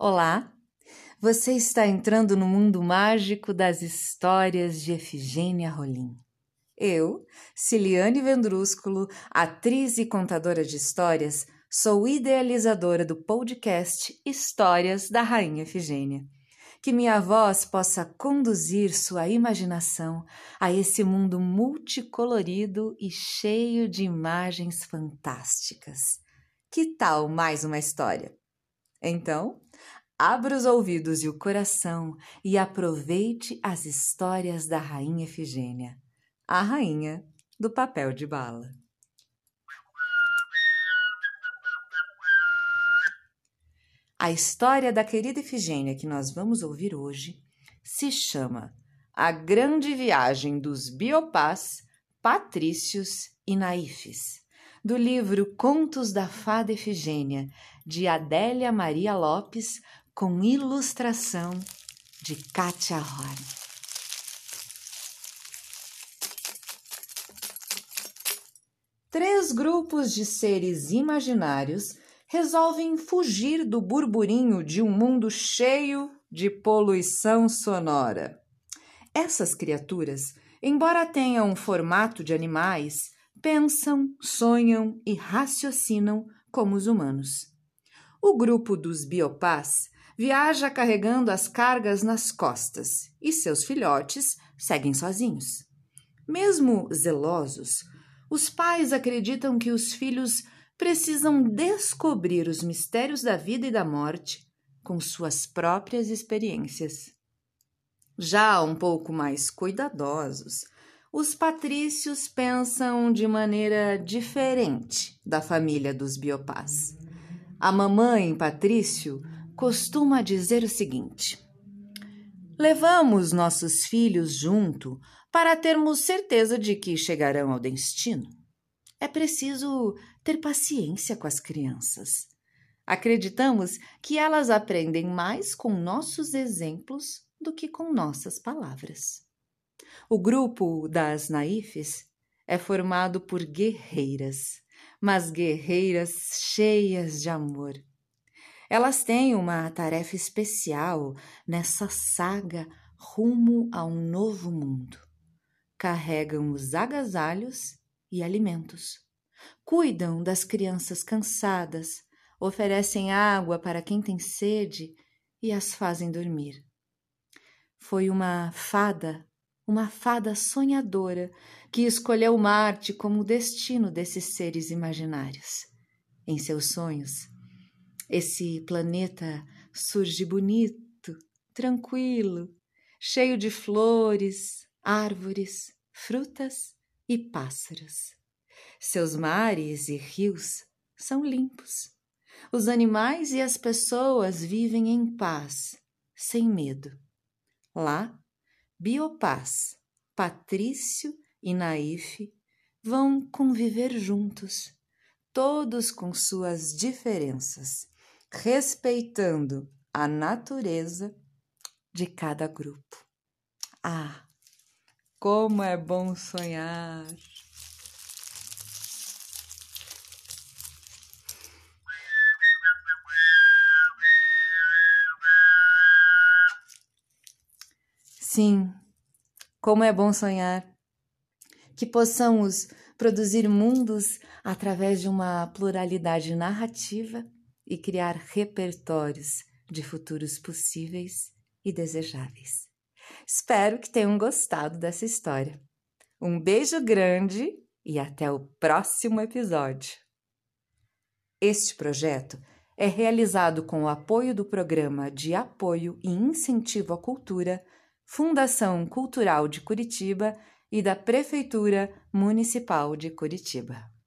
Olá! Você está entrando no mundo mágico das histórias de Efigênia Rolim. Eu, Ciliane Vendrúsculo, atriz e contadora de histórias, sou idealizadora do podcast Histórias da Rainha Efigênia. Que minha voz possa conduzir sua imaginação a esse mundo multicolorido e cheio de imagens fantásticas. Que tal mais uma história? Então, abra os ouvidos e o coração e aproveite as histórias da Rainha Efigênia, a rainha do papel de bala. A história da querida Efigênia que nós vamos ouvir hoje se chama A Grande Viagem dos Biopás, Patrícios e Naifes do livro Contos da Fada Efigênia, de Adélia Maria Lopes, com ilustração de Kátia Horn. Três grupos de seres imaginários resolvem fugir do burburinho de um mundo cheio de poluição sonora. Essas criaturas, embora tenham um formato de animais, pensam, sonham e raciocinam como os humanos. O grupo dos biopás viaja carregando as cargas nas costas e seus filhotes seguem sozinhos. Mesmo zelosos, os pais acreditam que os filhos precisam descobrir os mistérios da vida e da morte com suas próprias experiências. Já um pouco mais cuidadosos, os patrícios pensam de maneira diferente da família dos biopás. A mamãe Patrício costuma dizer o seguinte: Levamos nossos filhos junto para termos certeza de que chegarão ao destino. É preciso ter paciência com as crianças. Acreditamos que elas aprendem mais com nossos exemplos do que com nossas palavras. O grupo das naifes é formado por guerreiras, mas guerreiras cheias de amor. Elas têm uma tarefa especial nessa saga rumo a um novo mundo. Carregam os agasalhos e alimentos. Cuidam das crianças cansadas, oferecem água para quem tem sede e as fazem dormir. Foi uma fada uma fada sonhadora que escolheu Marte como destino desses seres imaginários. Em seus sonhos, esse planeta surge bonito, tranquilo, cheio de flores, árvores, frutas e pássaros. Seus mares e rios são limpos. Os animais e as pessoas vivem em paz, sem medo. Lá, Biopaz, Patrício e Naif vão conviver juntos, todos com suas diferenças, respeitando a natureza de cada grupo. Ah, como é bom sonhar! Sim, como é bom sonhar. Que possamos produzir mundos através de uma pluralidade narrativa e criar repertórios de futuros possíveis e desejáveis. Espero que tenham gostado dessa história. Um beijo grande e até o próximo episódio. Este projeto é realizado com o apoio do Programa de Apoio e Incentivo à Cultura Fundação Cultural de Curitiba e da Prefeitura Municipal de Curitiba.